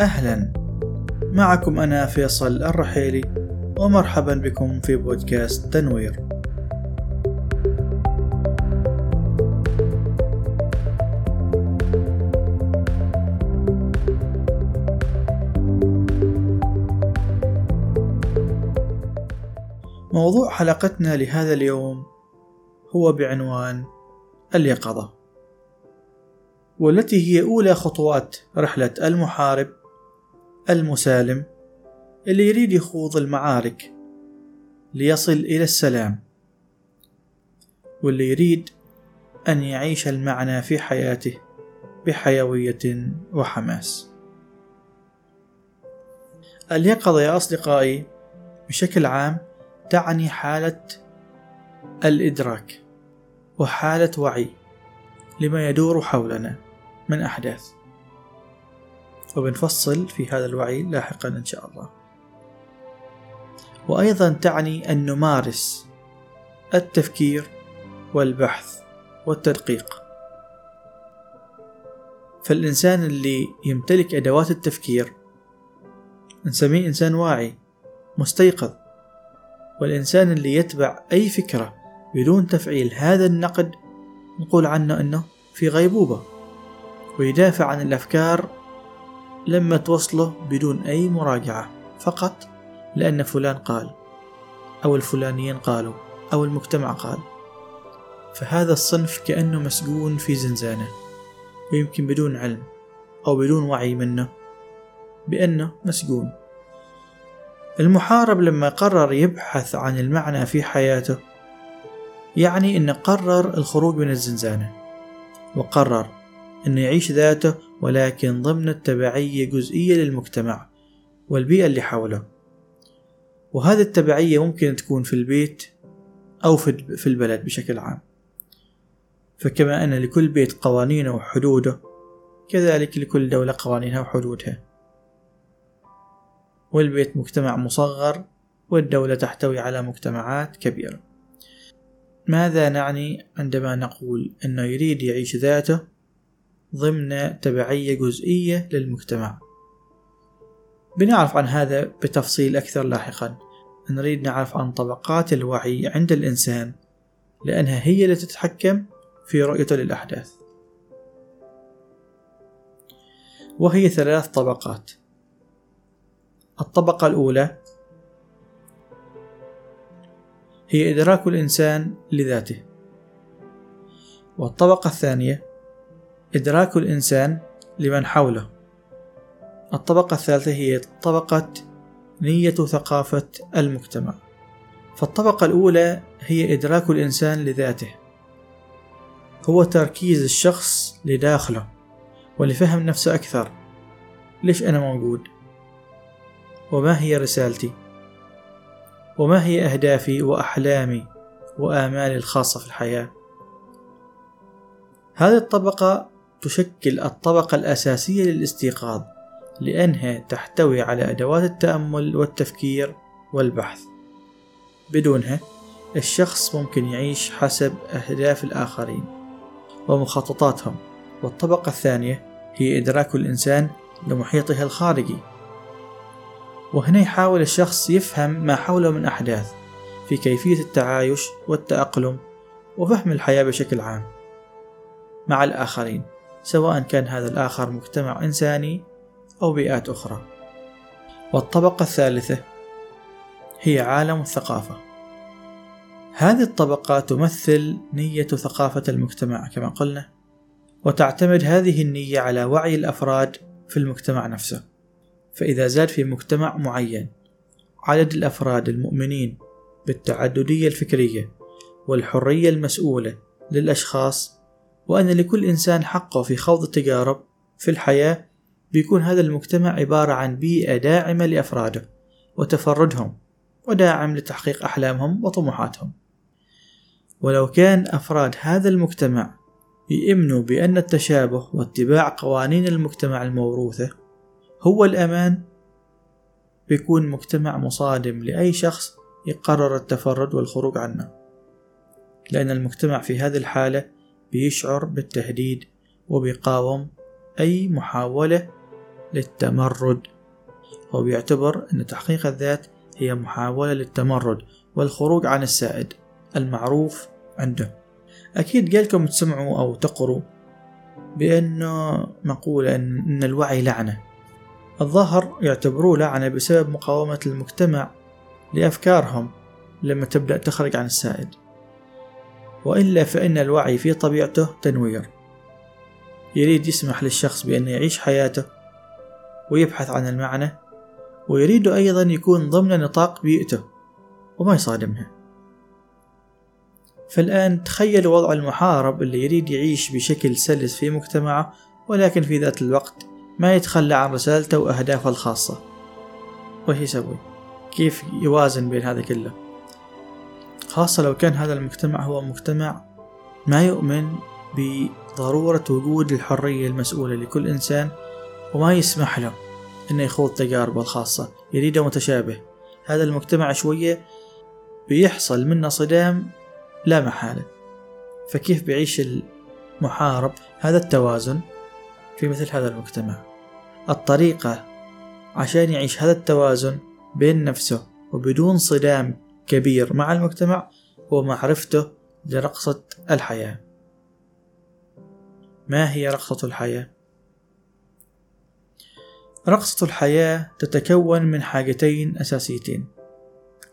أهلا. معكم أنا فيصل الرحيلي ومرحبا بكم في بودكاست تنوير. موضوع حلقتنا لهذا اليوم هو بعنوان اليقظة والتي هي أولى خطوات رحلة المحارب المسالم اللي يريد يخوض المعارك ليصل إلى السلام واللي يريد أن يعيش المعنى في حياته بحيوية وحماس. اليقظة يا أصدقائي بشكل عام تعني حالة الإدراك وحالة وعي لما يدور حولنا من أحداث. وبنفصل في هذا الوعي لاحقا إن شاء الله. وأيضا تعني أن نمارس التفكير والبحث والتدقيق. فالإنسان اللي يمتلك أدوات التفكير نسميه إنسان واعي مستيقظ. والإنسان اللي يتبع أي فكرة بدون تفعيل هذا النقد نقول عنه أنه في غيبوبة ويدافع عن الأفكار لما توصله بدون أي مراجعة فقط لأن فلان قال أو الفلانيين قالوا أو المجتمع قال. فهذا الصنف كأنه مسجون في زنزانة ويمكن بدون علم أو بدون وعي منه بأنه مسجون. المحارب لما قرر يبحث عن المعنى في حياته يعني أنه قرر الخروج من الزنزانة وقرر أنه يعيش ذاته ولكن ضمن التبعية جزئية للمجتمع والبيئة اللي حوله. وهذه التبعية ممكن تكون في البيت أو في البلد بشكل عام. فكما أن لكل بيت قوانينه وحدوده كذلك لكل دولة قوانينها وحدودها. والبيت مجتمع مصغر والدولة تحتوي على مجتمعات كبيرة. ماذا نعني عندما نقول أنه يريد يعيش ذاته؟ ضمن تبعية جزئية للمجتمع. بنعرف عن هذا بتفصيل أكثر لاحقا. نريد نعرف عن طبقات الوعي عند الإنسان لأنها هي التي تتحكم في رؤيته للأحداث. وهي ثلاث طبقات. الطبقة الأولى هي إدراك الإنسان لذاته. والطبقة الثانية إدراك الإنسان لمن حوله. الطبقة الثالثة هي طبقة نية ثقافة المجتمع. فالطبقة الأولى هي إدراك الإنسان لذاته. هو تركيز الشخص لداخله ولفهم نفسه أكثر. ليش أنا موجود؟ وما هي رسالتي؟ وما هي أهدافي وأحلامي وآمالي الخاصة في الحياة؟ هذه الطبقة تشكل الطبقة الأساسية للاستيقاظ لأنها تحتوي على أدوات التأمل والتفكير والبحث. بدونها الشخص ممكن يعيش حسب أهداف الآخرين ومخططاتهم. والطبقة الثانية هي إدراك الإنسان لمحيطه الخارجي. وهنا يحاول الشخص يفهم ما حوله من أحداث في كيفية التعايش والتأقلم وفهم الحياة بشكل عام مع الآخرين. سواء كان هذا الآخر مجتمع إنساني أو بيئات أخرى. والطبقة الثالثة هي عالم الثقافة. هذه الطبقة تمثل نية ثقافة المجتمع كما قلنا وتعتمد هذه النية على وعي الأفراد في المجتمع نفسه. فإذا زاد في مجتمع معين عدد الأفراد المؤمنين بالتعددية الفكرية والحرية المسؤولة للأشخاص وأن لكل إنسان حقه في خوض التجارب في الحياة بيكون هذا المجتمع عبارة عن بيئة داعمة لأفراده وتفردهم وداعم لتحقيق أحلامهم وطموحاتهم. ولو كان أفراد هذا المجتمع يؤمنوا بأن التشابه واتباع قوانين المجتمع الموروثة هو الأمان بيكون مجتمع مصادم لأي شخص يقرر التفرد والخروج عنه. لأن المجتمع في هذه الحالة بيشعر بالتهديد وبيقاوم أي محاولة للتمرد. هو بيعتبر أن تحقيق الذات هي محاولة للتمرد والخروج عن السائد المعروف عنده. أكيد قالكم تسمعوا أو تقروا بأنه مقولة أن الوعي لعنة. الظاهر يعتبروه لعنة بسبب مقاومة المجتمع لأفكارهم لما تبدأ تخرج عن السائد. وإلا فإن الوعي في طبيعته تنوير يريد يسمح للشخص بأن يعيش حياته ويبحث عن المعنى ويريد أيضا يكون ضمن نطاق بيئته وما يصادمها فالآن تخيلوا وضع المحارب اللي يريد يعيش بشكل سلس في مجتمعه ولكن في ذات الوقت ما يتخلى عن رسالته وأهدافه الخاصة وش يسوي؟ كيف يوازن بين هذا كله؟ خاصة لو كان هذا المجتمع هو مجتمع ما يؤمن بضرورة وجود الحرية المسؤولة لكل إنسان وما يسمح له إنه يخوض تجاربه الخاصة يريده متشابه. هذا المجتمع شوية بيحصل منه صدام لا محالة. فكيف بيعيش المحارب؟ هذا التوازن في مثل هذا المجتمع. الطريقة عشان يعيش هذا التوازن بين نفسه وبدون صدام كبير مع المجتمع هو معرفته لرقصة الحياة. ما هي رقصة الحياة؟ رقصة الحياة تتكون من حاجتين أساسيتين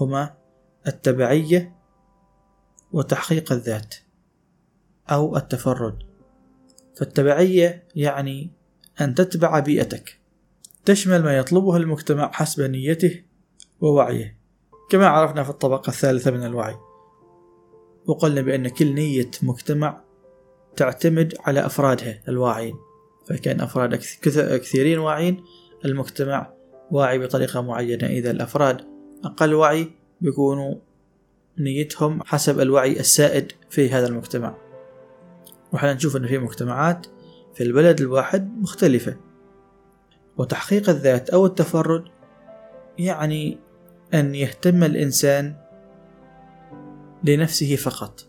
هما التبعية وتحقيق الذات أو التفرد. فالتبعية يعني أن تتبع بيئتك تشمل ما يطلبه المجتمع حسب نيته ووعيه. كما عرفنا في الطبقة الثالثة من الوعي. وقلنا بأن كل نية مجتمع تعتمد على أفرادها الواعين. فكان أفراد كثيرين واعين المجتمع واعي بطريقة معينة. إذا الأفراد أقل وعي بيكونوا نيتهم حسب الوعي السائد في هذا المجتمع. وحنا نشوف أن في مجتمعات في البلد الواحد مختلفة. وتحقيق الذات أو التفرد يعني أن يهتم الإنسان لنفسه فقط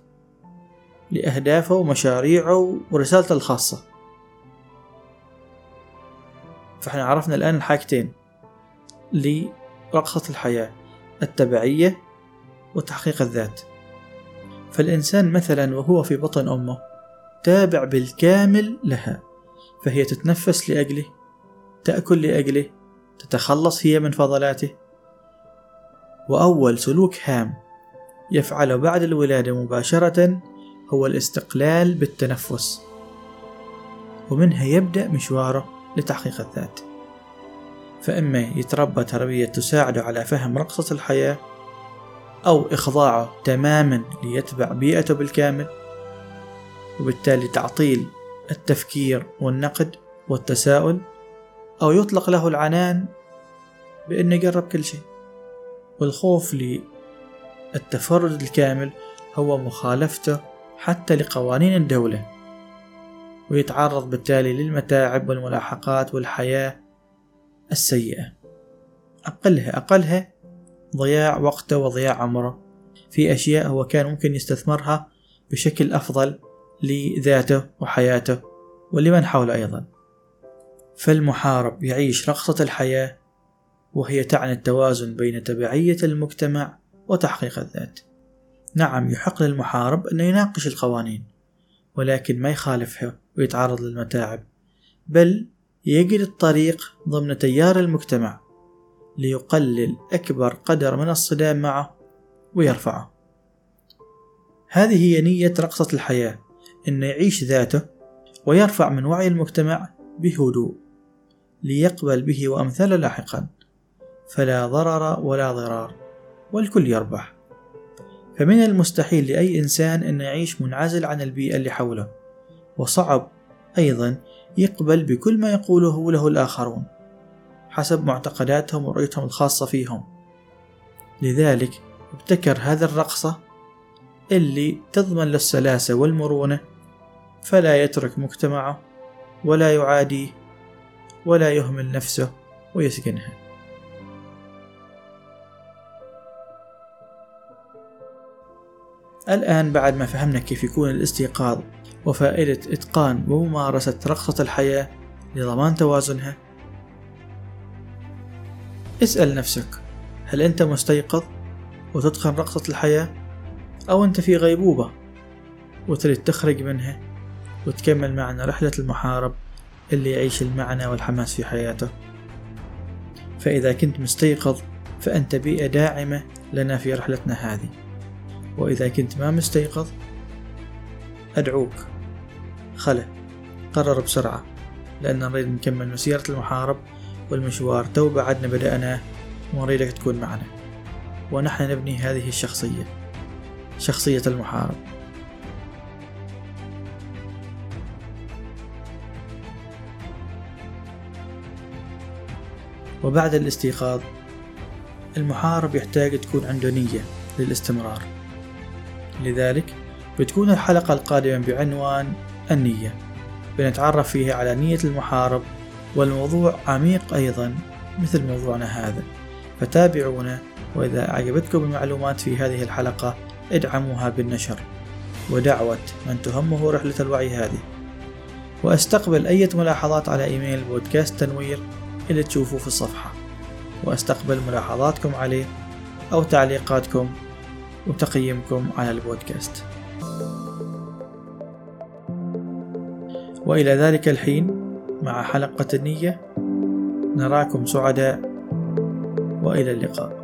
لأهدافه ومشاريعه ورسالته الخاصة. فإحنا عرفنا الآن الحاجتين لرقصة الحياة التبعية وتحقيق الذات. فالإنسان مثلا وهو في بطن أمه تابع بالكامل لها فهي تتنفس لأجله تأكل لأجله تتخلص هي من فضلاته وأول سلوك هام يفعله بعد الولادة مباشرة هو الاستقلال بالتنفس. ومنها يبدأ مشواره لتحقيق الذات. فإما يتربى تربية تساعده على فهم رقصة الحياة أو إخضاعه تماما ليتبع بيئته بالكامل وبالتالي تعطيل التفكير والنقد والتساؤل أو يطلق له العنان بأنه يقرب كل شيء. والخوف للتفرد الكامل هو مخالفته حتى لقوانين الدولة ويتعرض بالتالي للمتاعب والملاحقات والحياة السيئة. أقلها أقلها ضياع وقته وضياع عمره. في أشياء هو كان ممكن يستثمرها بشكل أفضل لذاته وحياته ولمن حوله أيضا. فالمحارب يعيش رقصة الحياة وهي تعني التوازن بين تبعية المجتمع وتحقيق الذات. نعم يحق للمحارب أن يناقش القوانين ولكن ما يخالفها ويتعرض للمتاعب بل يجد الطريق ضمن تيار المجتمع ليقلل أكبر قدر من الصدام معه ويرفعه. هذه هي نية رقصة الحياة أن يعيش ذاته ويرفع من وعي المجتمع بهدوء ليقبل به وأمثاله لاحقا. فلا ضرر ولا ضرار والكل يربح. فمن المستحيل لأي إنسان أن يعيش منعزل عن البيئة اللي حوله. وصعب أيضا يقبل بكل ما يقوله له الآخرون حسب معتقداتهم ورؤيتهم الخاصة فيهم. لذلك ابتكر هذه الرقصة اللي تضمن له السلاسة والمرونة فلا يترك مجتمعه ولا يعاديه ولا يهمل نفسه ويسكنها الآن بعد ما فهمنا كيف يكون الاستيقاظ وفائدة إتقان وممارسة رقصة الحياة لضمان توازنها اسأل نفسك هل أنت مستيقظ وتتقن رقصة الحياة؟ أو أنت في غيبوبة وتريد تخرج منها وتكمل معنا رحلة المحارب اللي يعيش المعنى والحماس في حياته. فإذا كنت مستيقظ فأنت بيئة داعمة لنا في رحلتنا هذه. وإذا كنت ما مستيقظ أدعوك. خله. قرر بسرعة لأن نريد نكمل مسيرة المحارب والمشوار. تو بعدنا بدأناه ونريدك تكون معنا. ونحن نبني هذه الشخصية. شخصية المحارب. وبعد الاستيقاظ المحارب يحتاج تكون عنده نية للاستمرار. لذلك بتكون الحلقة القادمة بعنوان النية. بنتعرف فيها على نية المحارب والموضوع عميق أيضا مثل موضوعنا هذا. فتابعونا وإذا أعجبتكم المعلومات في هذه الحلقة ادعموها بالنشر. ودعوة من تهمه رحلة الوعي هذه. وأستقبل أي ملاحظات على إيميل بودكاست تنوير اللي تشوفوه في الصفحة. وأستقبل ملاحظاتكم عليه أو تعليقاتكم وتقييمكم على البودكاست. وإلى ذلك الحين مع حلقة النية نراكم سعداء وإلى اللقاء.